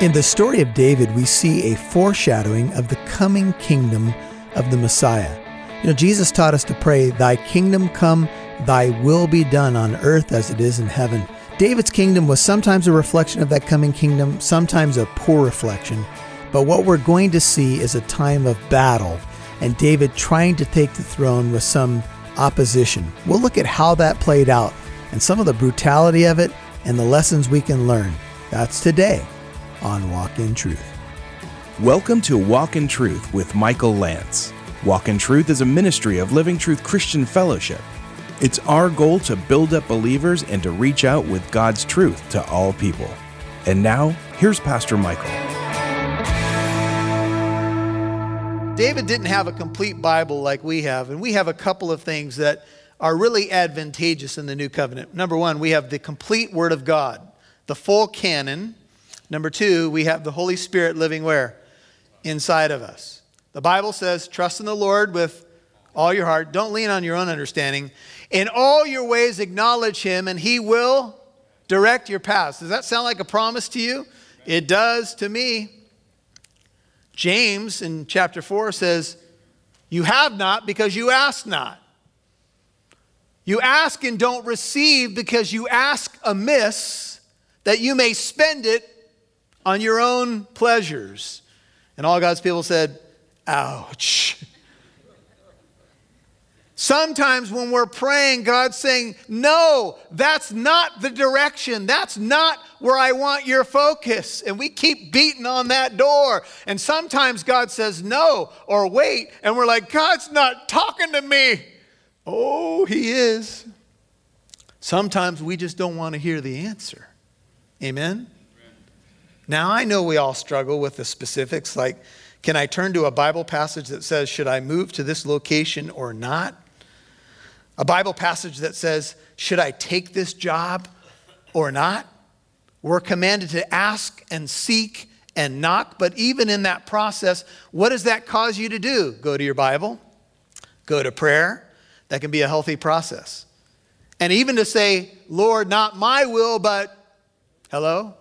In the story of David, we see a foreshadowing of the coming kingdom of the Messiah. You know, Jesus taught us to pray, Thy kingdom come, Thy will be done on earth as it is in heaven. David's kingdom was sometimes a reflection of that coming kingdom, sometimes a poor reflection. But what we're going to see is a time of battle and David trying to take the throne with some opposition. We'll look at how that played out and some of the brutality of it and the lessons we can learn. That's today on Walk in Truth. Welcome to Walk in Truth with Michael Lance. Walk in Truth is a ministry of Living Truth Christian Fellowship. It's our goal to build up believers and to reach out with God's truth to all people. And now, here's Pastor Michael. David didn't have a complete Bible like we have, and we have a couple of things that are really advantageous in the new covenant. Number one, we have the complete Word of God, the full canon. Number two, we have the Holy Spirit living where? Inside of us. The Bible says, trust in the Lord with all your heart. Don't lean on your own understanding. In all your ways, acknowledge Him, and He will direct your paths. Does that sound like a promise to you? It does to me. James in chapter 4 says, You have not because you ask not. You ask and don't receive because you ask amiss that you may spend it on your own pleasures. And all God's people said, Ouch. Sometimes when we're praying, God's saying, No, that's not the direction. That's not where I want your focus. And we keep beating on that door. And sometimes God says, No, or wait. And we're like, God's not talking to me. Oh, He is. Sometimes we just don't want to hear the answer. Amen? Now, I know we all struggle with the specifics like, can I turn to a Bible passage that says, should I move to this location or not? A Bible passage that says, should I take this job or not? We're commanded to ask and seek and knock, but even in that process, what does that cause you to do? Go to your Bible, go to prayer. That can be a healthy process. And even to say, Lord, not my will, but hello,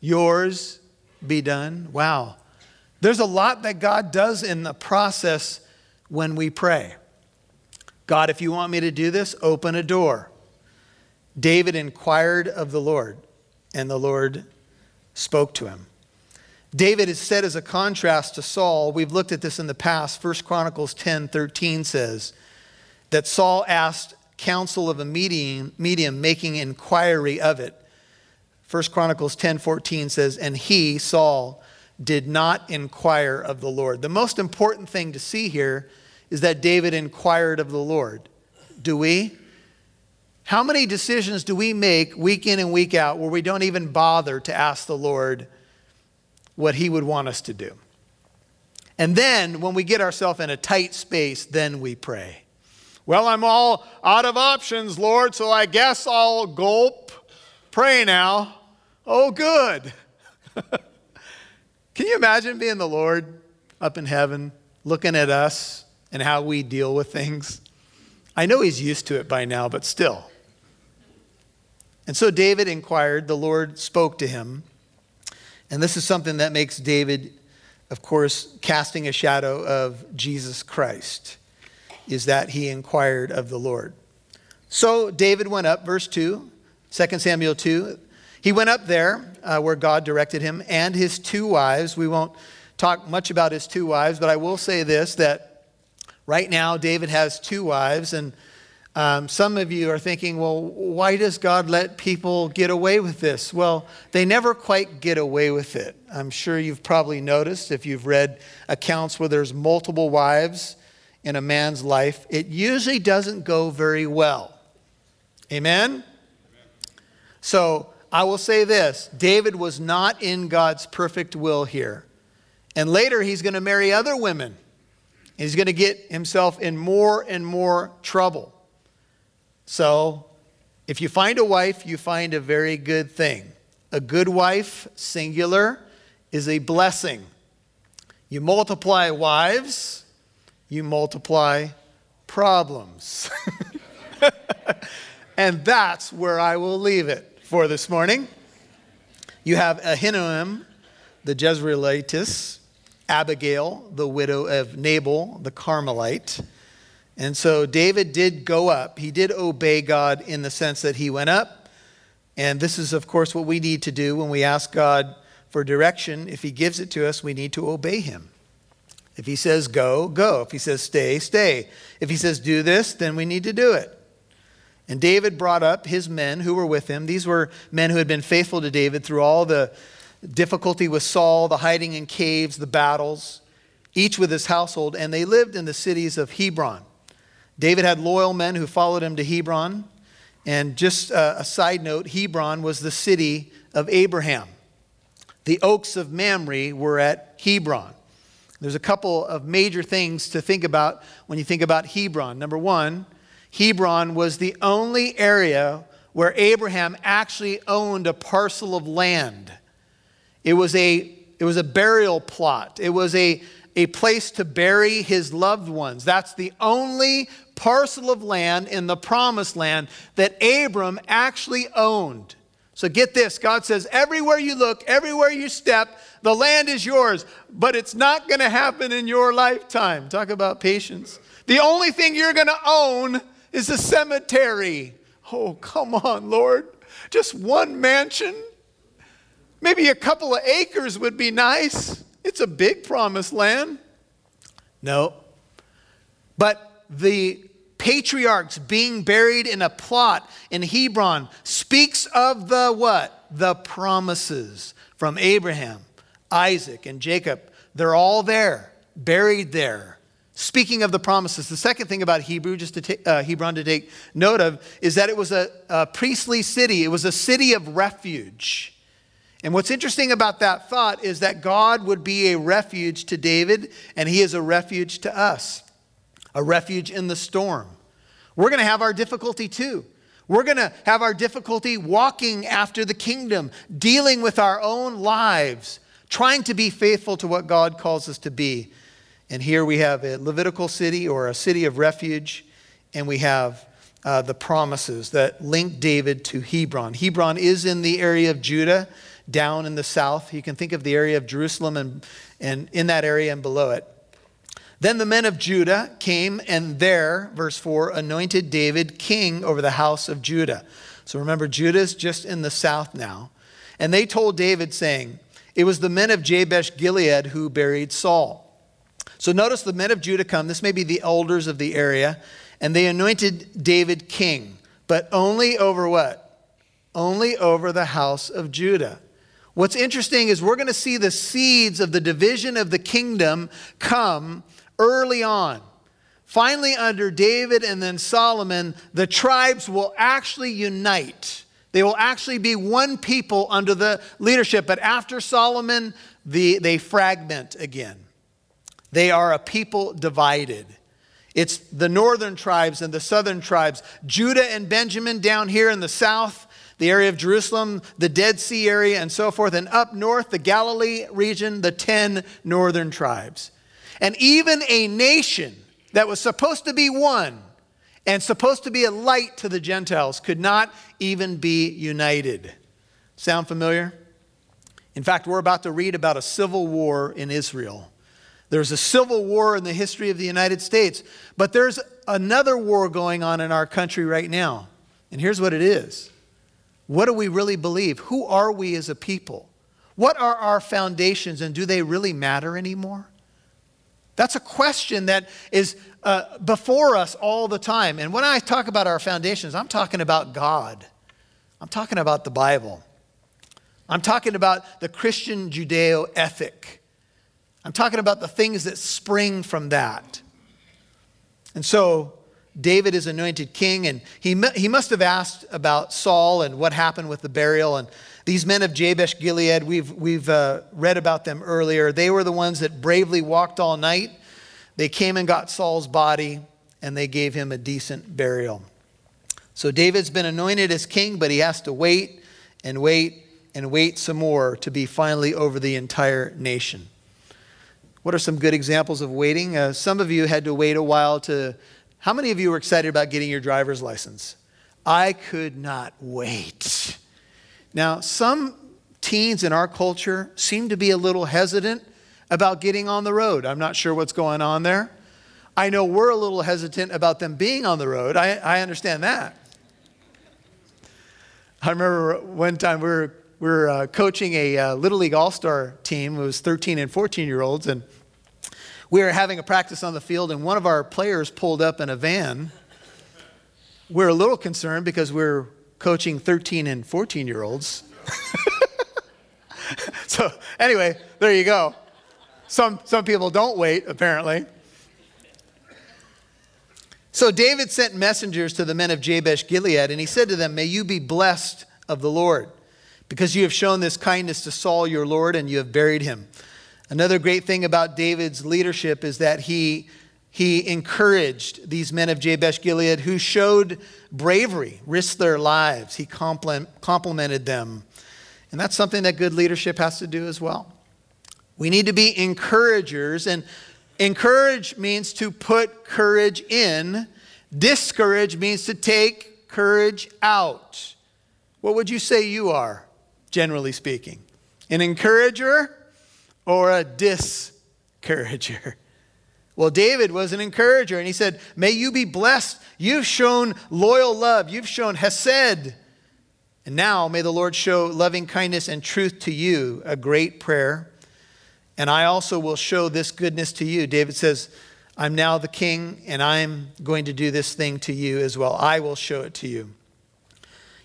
yours be done. Wow. There's a lot that God does in the process when we pray. God, if you want me to do this, open a door. David inquired of the Lord, and the Lord spoke to him. David is set as a contrast to Saul. We've looked at this in the past. 1 Chronicles 10 13 says that Saul asked counsel of a medium, medium making inquiry of it. 1 Chronicles 10:14 says, And he, Saul, did not inquire of the Lord. The most important thing to see here is that David inquired of the Lord. Do we? How many decisions do we make week in and week out where we don't even bother to ask the Lord what he would want us to do? And then when we get ourselves in a tight space, then we pray. Well, I'm all out of options, Lord, so I guess I'll gulp. Pray now. Oh, good. Can you imagine being the Lord up in heaven, looking at us, and how we deal with things. I know he's used to it by now, but still. And so David inquired, the Lord spoke to him. And this is something that makes David, of course, casting a shadow of Jesus Christ, is that he inquired of the Lord. So David went up, verse 2, 2 Samuel 2. He went up there uh, where God directed him and his two wives. We won't talk much about his two wives, but I will say this that Right now, David has two wives, and um, some of you are thinking, well, why does God let people get away with this? Well, they never quite get away with it. I'm sure you've probably noticed if you've read accounts where there's multiple wives in a man's life, it usually doesn't go very well. Amen? Amen? So I will say this David was not in God's perfect will here. And later, he's going to marry other women. He's going to get himself in more and more trouble. So, if you find a wife, you find a very good thing. A good wife, singular, is a blessing. You multiply wives, you multiply problems. and that's where I will leave it for this morning. You have Ahinoam, the Jezreelitess, Abigail, the widow of Nabal, the Carmelite. And so David did go up. He did obey God in the sense that he went up. And this is, of course, what we need to do when we ask God for direction. If he gives it to us, we need to obey him. If he says go, go. If he says stay, stay. If he says do this, then we need to do it. And David brought up his men who were with him. These were men who had been faithful to David through all the difficulty with Saul, the hiding in caves, the battles, each with his household, and they lived in the cities of Hebron. David had loyal men who followed him to Hebron. And just uh, a side note Hebron was the city of Abraham. The oaks of Mamre were at Hebron. There's a couple of major things to think about when you think about Hebron. Number one, Hebron was the only area where Abraham actually owned a parcel of land. It was a, it was a burial plot, it was a, a place to bury his loved ones. That's the only parcel of land in the promised land that Abram actually owned. So get this God says, everywhere you look, everywhere you step, the land is yours, but it's not going to happen in your lifetime. Talk about patience. The only thing you're going to own is a cemetery. Oh, come on, Lord. Just one mansion? Maybe a couple of acres would be nice. It's a big promised land. No. But the patriarchs being buried in a plot in Hebron speaks of the what? The promises from Abraham. Isaac and Jacob, they're all there, buried there. Speaking of the promises, the second thing about Hebrew, just to take, uh, Hebron to take note of, is that it was a, a priestly city. It was a city of refuge. And what's interesting about that thought is that God would be a refuge to David, and he is a refuge to us, a refuge in the storm. We're going to have our difficulty too. We're going to have our difficulty walking after the kingdom, dealing with our own lives trying to be faithful to what God calls us to be. And here we have a Levitical city or a city of refuge, and we have uh, the promises that link David to Hebron. Hebron is in the area of Judah, down in the south. You can think of the area of Jerusalem and, and in that area and below it. Then the men of Judah came and there, verse 4, anointed David king over the house of Judah. So remember, Judah is just in the south now. And they told David, saying, it was the men of Jabesh Gilead who buried Saul. So notice the men of Judah come. This may be the elders of the area. And they anointed David king, but only over what? Only over the house of Judah. What's interesting is we're going to see the seeds of the division of the kingdom come early on. Finally, under David and then Solomon, the tribes will actually unite. They will actually be one people under the leadership. But after Solomon, the, they fragment again. They are a people divided. It's the northern tribes and the southern tribes. Judah and Benjamin down here in the south, the area of Jerusalem, the Dead Sea area, and so forth. And up north, the Galilee region, the 10 northern tribes. And even a nation that was supposed to be one and supposed to be a light to the Gentiles could not even be united. Sound familiar? In fact, we're about to read about a civil war in Israel. There's a civil war in the history of the United States, but there's another war going on in our country right now. And here's what it is What do we really believe? Who are we as a people? What are our foundations, and do they really matter anymore? That's a question that is uh, before us all the time. And when I talk about our foundations, I'm talking about God, I'm talking about the Bible, I'm talking about the Christian Judeo ethic, I'm talking about the things that spring from that. And so, David is anointed king, and he, he must have asked about Saul and what happened with the burial. And these men of Jabesh Gilead, we've, we've uh, read about them earlier. They were the ones that bravely walked all night. They came and got Saul's body, and they gave him a decent burial. So David's been anointed as king, but he has to wait and wait and wait some more to be finally over the entire nation. What are some good examples of waiting? Uh, some of you had to wait a while to. How many of you were excited about getting your driver's license? I could not wait. Now, some teens in our culture seem to be a little hesitant about getting on the road. I'm not sure what's going on there. I know we're a little hesitant about them being on the road. I, I understand that. I remember one time we were, we were uh, coaching a uh, Little League All Star team. It was 13 and 14 year olds. And we were having a practice on the field, and one of our players pulled up in a van. We're a little concerned because we're coaching 13 and 14 year olds. so, anyway, there you go. Some, some people don't wait, apparently. So, David sent messengers to the men of Jabesh Gilead, and he said to them, May you be blessed of the Lord, because you have shown this kindness to Saul your Lord, and you have buried him. Another great thing about David's leadership is that he, he encouraged these men of Jabesh Gilead who showed bravery, risked their lives. He complimented them. And that's something that good leadership has to do as well. We need to be encouragers, and encourage means to put courage in, discourage means to take courage out. What would you say you are, generally speaking? An encourager or a discourager? Well, David was an encourager, and he said, May you be blessed. You've shown loyal love, you've shown hesed. And now may the Lord show loving kindness and truth to you, a great prayer. And I also will show this goodness to you. David says, I'm now the king, and I'm going to do this thing to you as well. I will show it to you.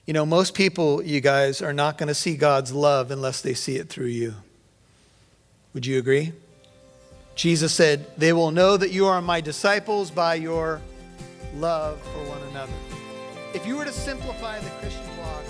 You know, most people, you guys, are not going to see God's love unless they see it through you. Would you agree? Jesus said, They will know that you are my disciples by your love for one another. If you were to simplify the Christian walk,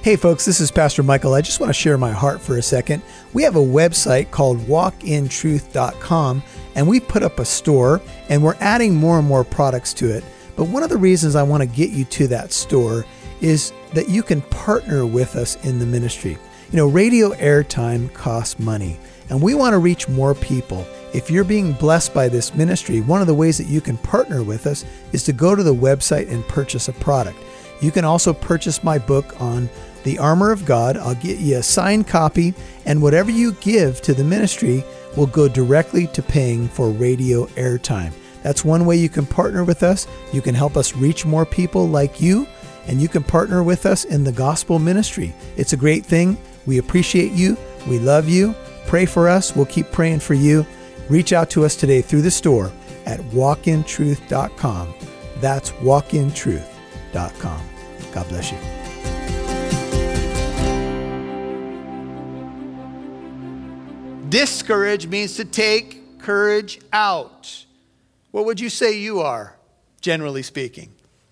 Hey, folks, this is Pastor Michael. I just want to share my heart for a second. We have a website called walkintruth.com, and we put up a store, and we're adding more and more products to it. But one of the reasons I want to get you to that store is that you can partner with us in the ministry. You know, radio airtime costs money, and we want to reach more people. If you're being blessed by this ministry, one of the ways that you can partner with us is to go to the website and purchase a product. You can also purchase my book on the armor of God. I'll get you a signed copy, and whatever you give to the ministry will go directly to paying for radio airtime. That's one way you can partner with us. You can help us reach more people like you, and you can partner with us in the gospel ministry. It's a great thing. We appreciate you. We love you. Pray for us. We'll keep praying for you. Reach out to us today through the store at walkintruth.com. That's walkintruth.com. God bless you. Discourage means to take courage out. What would you say you are, generally speaking?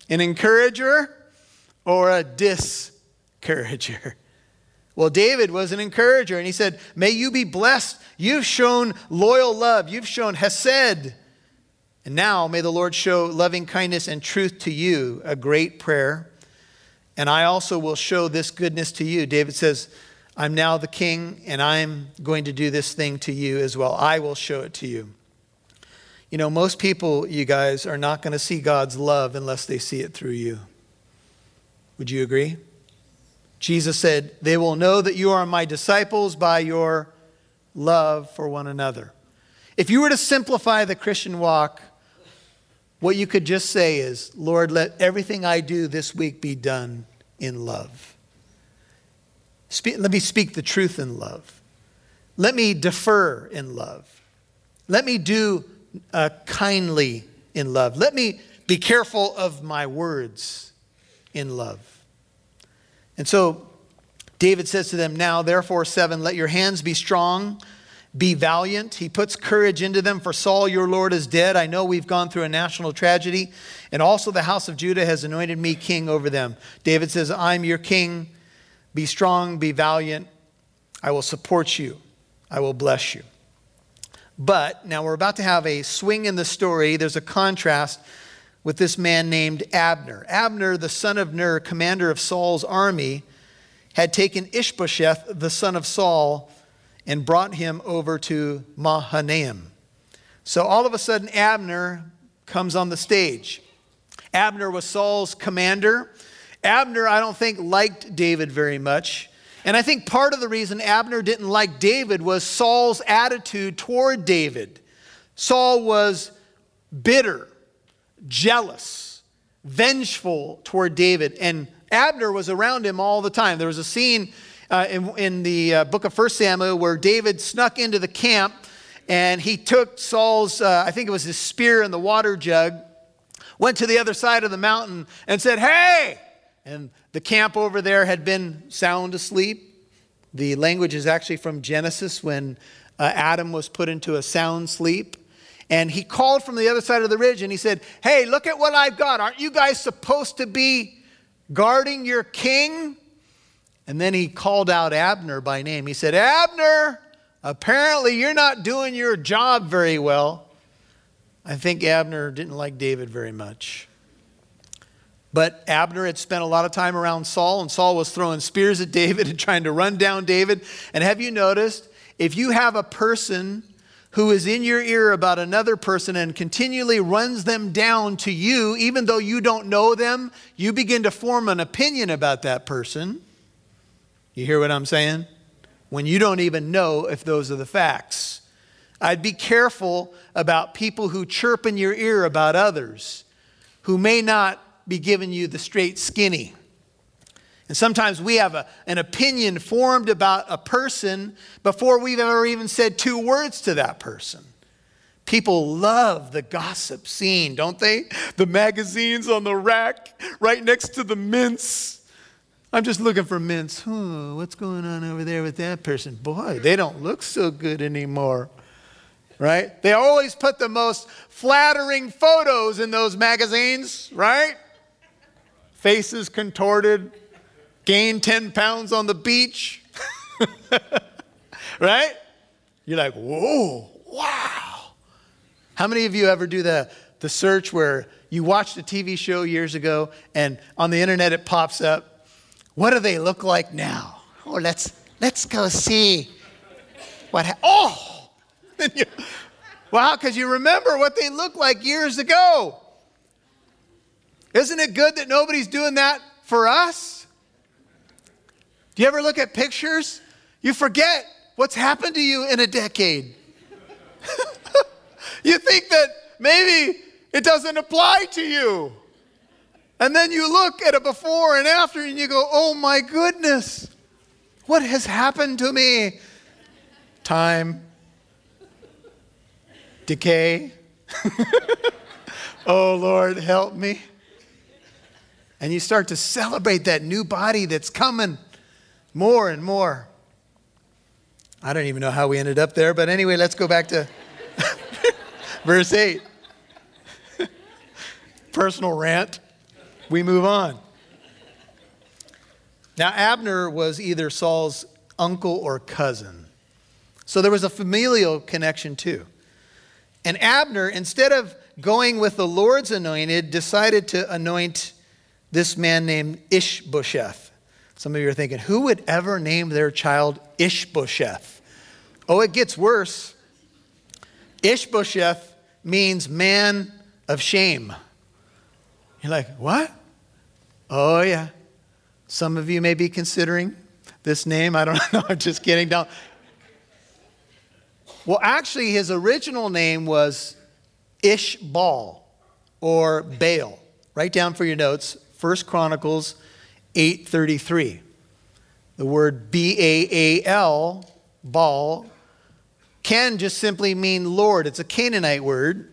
An encourager or a discourager? Well, David was an encourager, and he said, May you be blessed. You've shown loyal love, you've shown hesed. And now may the Lord show loving kindness and truth to you, a great prayer. And I also will show this goodness to you. David says, I'm now the king, and I'm going to do this thing to you as well. I will show it to you. You know, most people, you guys, are not going to see God's love unless they see it through you. Would you agree? Jesus said, They will know that you are my disciples by your love for one another. If you were to simplify the Christian walk, what you could just say is, Lord, let everything I do this week be done in love. Speak, let me speak the truth in love. Let me defer in love. Let me do uh, kindly in love. Let me be careful of my words in love. And so David says to them, Now, therefore, seven, let your hands be strong, be valiant. He puts courage into them, for Saul, your Lord, is dead. I know we've gone through a national tragedy, and also the house of Judah has anointed me king over them. David says, I'm your king. Be strong, be valiant. I will support you. I will bless you. But now we're about to have a swing in the story. There's a contrast with this man named Abner. Abner, the son of Ner, commander of Saul's army, had taken Ishbosheth, the son of Saul, and brought him over to Mahanaim. So all of a sudden, Abner comes on the stage. Abner was Saul's commander. Abner, I don't think, liked David very much. And I think part of the reason Abner didn't like David was Saul's attitude toward David. Saul was bitter, jealous, vengeful toward David, and Abner was around him all the time. There was a scene uh, in, in, the uh, book of 1 Samuel where David snuck into the camp and he took Saul's, uh, I think it was his spear and the water jug, went to the other side of the mountain and said, Hey! And the camp over there had been sound asleep. The language is actually from Genesis when uh, Adam was put into a sound sleep. And he called from the other side of the ridge and he said, Hey, look at what I've got. Aren't you guys supposed to be guarding your king? And then he called out Abner by name. He said, Abner, apparently you're not doing your job very well. I think Abner didn't like David very much. But Abner had spent a lot of time around Saul, and Saul was throwing spears at David and trying to run down David. And have you noticed, if you have a person who is in your ear about another person and continually runs them down to you, even though you don't know them, you begin to form an opinion about that person. You hear what I'm saying? When you don't even know if those are the facts. I'd be careful about people who chirp in your ear about others who may not be giving you the straight skinny. And sometimes we have a, an opinion formed about a person before we've ever even said two words to that person. People love the gossip scene, don't they? The magazines on the rack right next to the mints. I'm just looking for mints. Oh, what's going on over there with that person? Boy, they don't look so good anymore. Right? They always put the most flattering photos in those magazines, right? faces contorted, gained 10 pounds on the beach. right? You're like, whoa, wow. How many of you ever do the, the search where you watched a TV show years ago and on the internet it pops up? What do they look like now? Oh, let's, let's go see what ha- Oh! wow! because you remember what they looked like years ago. Isn't it good that nobody's doing that for us? Do you ever look at pictures? You forget what's happened to you in a decade. you think that maybe it doesn't apply to you. And then you look at a before and after and you go, oh my goodness, what has happened to me? Time, decay. oh Lord, help me and you start to celebrate that new body that's coming more and more. I don't even know how we ended up there, but anyway, let's go back to verse 8. Personal rant. We move on. Now, Abner was either Saul's uncle or cousin. So there was a familial connection too. And Abner, instead of going with the Lord's anointed, decided to anoint this man named Ishbosheth. Some of you are thinking, who would ever name their child Ishbosheth? Oh, it gets worse. Ishbosheth means man of shame. You're like, what? Oh, yeah. Some of you may be considering this name. I don't know. I'm just kidding. Don't. Well, actually, his original name was Ishbal or Baal. Write down for your notes 1 Chronicles 8:33. The word B A A L, Baal, can just simply mean Lord. It's a Canaanite word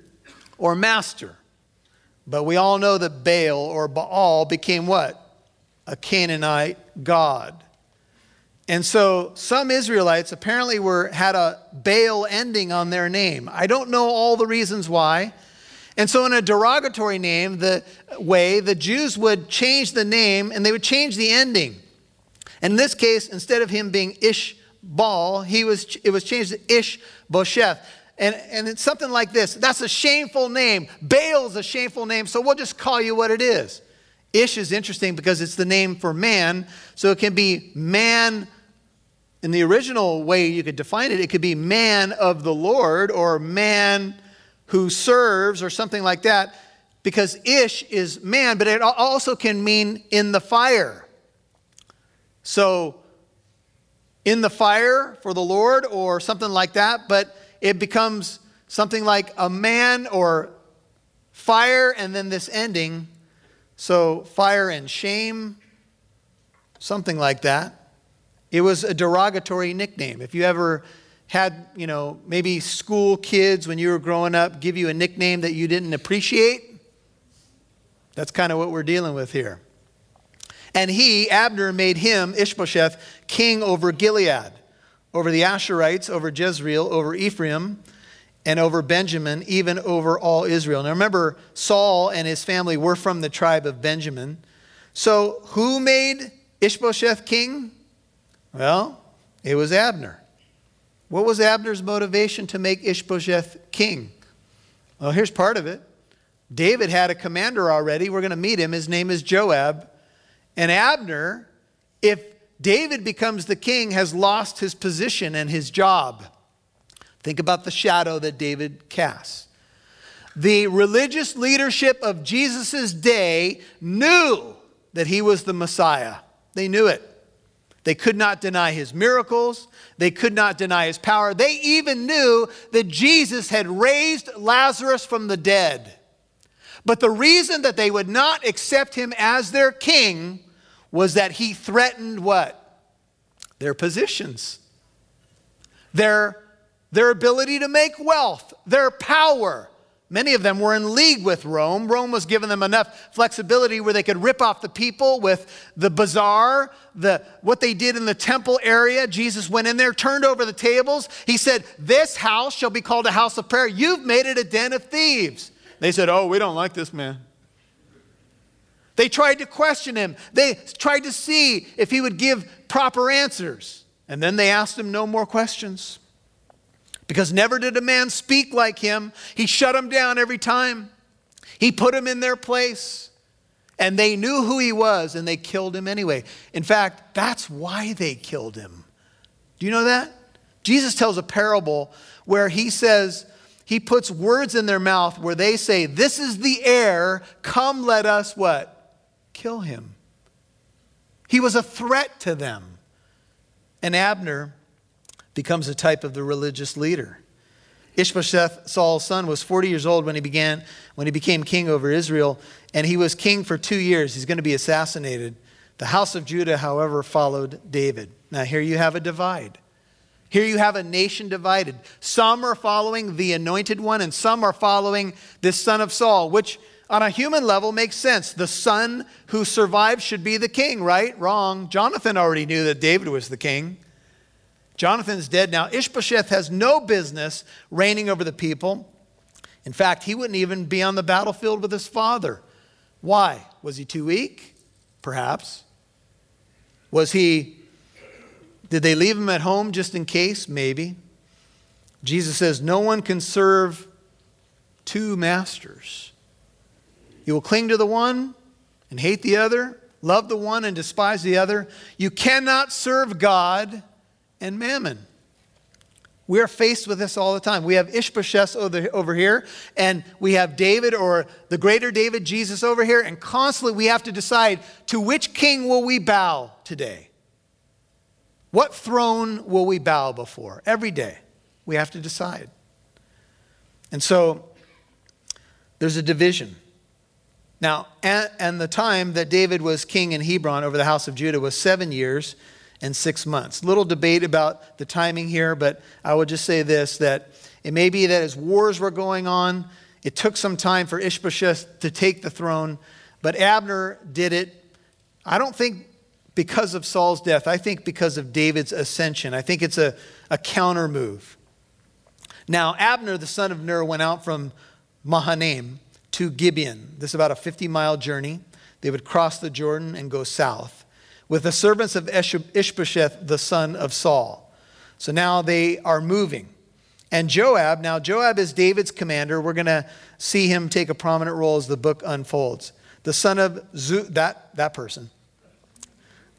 or master. But we all know that Baal or Baal became what? A Canaanite god. And so some Israelites apparently were had a Baal ending on their name. I don't know all the reasons why. And so, in a derogatory name, the way the Jews would change the name and they would change the ending. In this case, instead of him being Ish Ishbal, he was, it was changed to Ish Ishbosheth. And, and it's something like this that's a shameful name. Baal's a shameful name, so we'll just call you what it is. Ish is interesting because it's the name for man, so it can be man. In the original way you could define it, it could be man of the Lord or man who serves or something like that. because ish is man, but it also can mean in the fire. So, in the fire for the Lord or something like that, but it becomes something like a man or fire and then this ending. So, fire and shame, something like that. It was a derogatory nickname. If you ever had, you know, maybe school kids when you were growing up give you a nickname that you didn't appreciate, that's kind of what we're dealing with here. And he, Abner, made him, Ishbosheth, king over Gilead, over the Ashurites, over Jezreel, over Ephraim, and over Benjamin, even over all Israel. Now remember, Saul and his family were from the tribe of Benjamin. So who made Ishbosheth king? Well, it was Abner. What was Abner's motivation to make Ishbosheth king? Well, here's part of it. David had a commander already. We're going to meet him. His name is Joab. And Abner, if David becomes the king, has lost his position and his job. Think about the shadow that David casts. The religious leadership of Jesus' day knew that he was the Messiah. They knew it. They could not deny his miracles. They could not deny his power. They even knew that Jesus had raised Lazarus from the dead. But the reason that they would not accept him as their king was that he threatened what? Their positions, their, their ability to make wealth, their power, Many of them were in league with Rome. Rome was giving them enough flexibility where they could rip off the people with the bazaar, the, what they did in the temple area. Jesus went in there, turned over the tables. He said, This house shall be called a house of prayer. You've made it a den of thieves. They said, Oh, we don't like this man. They tried to question him, they tried to see if he would give proper answers. And then they asked him no more questions because never did a man speak like him. He shut them down every time, he put them in their place. And they knew who he was and they killed him anyway. In fact, that's why they killed him. Do you know that? Jesus tells a parable where he says, he puts words in their mouth where they say, This is the heir, come let us what? Kill him. He was a threat to them. And Abner becomes a type of the religious leader. Ishbosheth, Saul's son, was 40 years old when he began when he became king over Israel, and he was king for 2 years. He's going to be assassinated. The house of Judah, however, followed David. Now here you have a divide. Here you have a nation divided. Some are following the anointed one and some are following this son of Saul, which on a human level makes sense. The son who survived should be the king, right? Wrong. Jonathan already knew that David was the king. Jonathan's dead now. Ishbosheth has no business reigning over the people. In fact, he wouldn't even be on the battlefield with his father. Why? Was he too weak? Perhaps. Was he, did they leave him at home just in case? Maybe. Jesus says, No one can serve two masters. You will cling to the one and hate the other, love the one and despise the other. You cannot serve God and mammon. We are faced with this all the time. We have Ishbosheth over here, and we have David or the greater David, Jesus, over here, and constantly we have to decide to which king will we bow today? What throne will we bow before? Every day we have to decide. And so there's a division. Now, and the time that David was king in Hebron over the house of Judah was seven years and six months. Little debate about the timing here, but I would just say this that it may be that as wars were going on, it took some time for Ishbosheth to take the throne, but Abner did it. I don't think because of Saul's death, I think because of David's ascension. I think it's a, a counter move. Now, Abner, the son of Ner, went out from Mahanaim to Gibeon. This is about a 50 mile journey. They would cross the Jordan and go south with the servants of Ishbosheth, the son of Saul. So now they are moving. And Joab, now Joab is David's commander. We're going to see him take a prominent role as the book unfolds. The son of Zu, that, that person.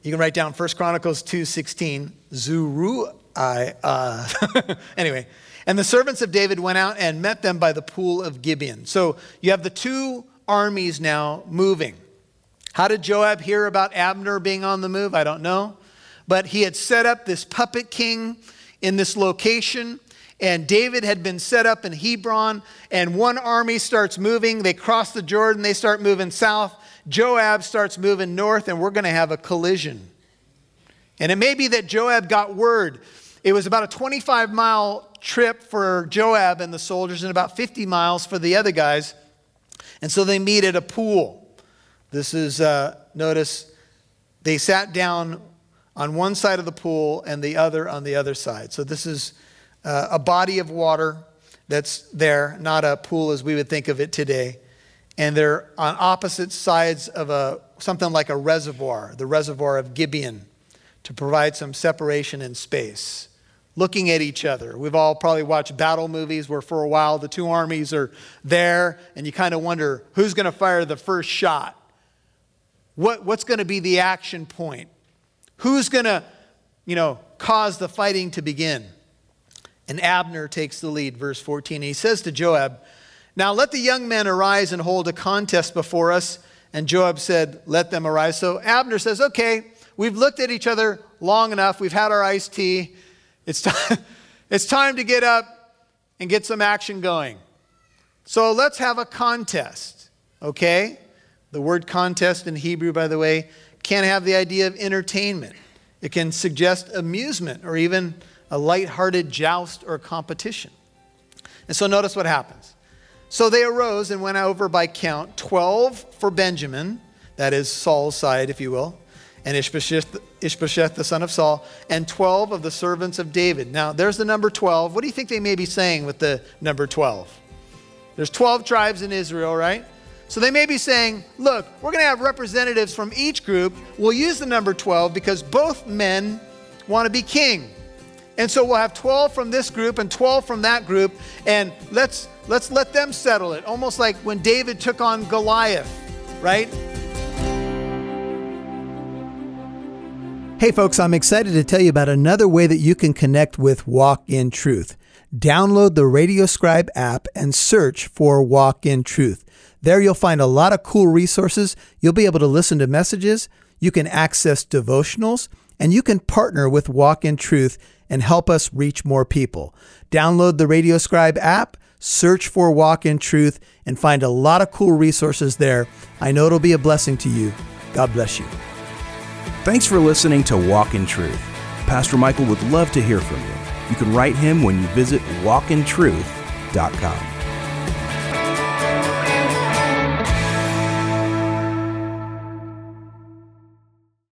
You can write down 1 Chronicles 2.16, Zuru, I, uh, anyway. And the servants of David went out and met them by the pool of Gibeon. So you have the two armies now moving. How did Joab hear about Abner being on the move? I don't know. But he had set up this puppet king in this location, and David had been set up in Hebron, and one army starts moving. They cross the Jordan, they start moving south. Joab starts moving north, and we're going to have a collision. And it may be that Joab got word. It was about a 25 mile trip for Joab and the soldiers, and about 50 miles for the other guys. And so they meet at a pool. This is, uh, notice, they sat down on one side of the pool and the other on the other side. So this is uh, a body of water that's there, not a pool as we would think of it today. And they're on opposite sides of a, something like a reservoir, the reservoir of Gibeon, to provide some separation in space looking at each other. We've all probably watched battle movies where for a while the two armies are there and you kind of wonder who's going to fire the first shot? What, what's going to be the action point? Who's going to, you know, cause the fighting to begin? And Abner takes the lead, verse 14. And he says to Joab, Now let the young men arise and hold a contest before us. And Joab said, Let them arise. So Abner says, Okay, we've looked at each other long enough. We've had our iced tea. It's time, it's time to get up and get some action going. So let's have a contest, okay? The word contest in Hebrew, by the way, can have the idea of entertainment. It can suggest amusement or even a light-hearted joust or competition. And so notice what happens. So they arose and went over by count 12 for Benjamin, that is Saul's side, if you will, and Ishbosheth, Ishbosheth, the son of Saul, and 12 of the servants of David. Now, there's the number 12. What do you think they may be saying with the number 12? There's 12 tribes in Israel, right? So they may be saying, look, we're going to have representatives from each group. We'll use the number 12 because both men want to be king. And so we'll have 12 from this group and 12 from that group, and let's, let's let them settle it. Almost like when David took on Goliath, right? Hey, folks, I'm excited to tell you about another way that you can connect with Walk in Truth. Download the RadioScribe app and search for Walk in Truth. There you'll find a lot of cool resources. You'll be able to listen to messages, you can access devotionals, and you can partner with Walk in Truth and help us reach more people. Download the RadioScribe app, search for Walk in Truth, and find a lot of cool resources there. I know it'll be a blessing to you. God bless you. Thanks for listening to Walk in Truth. Pastor Michael would love to hear from you. You can write him when you visit walkintruth.com.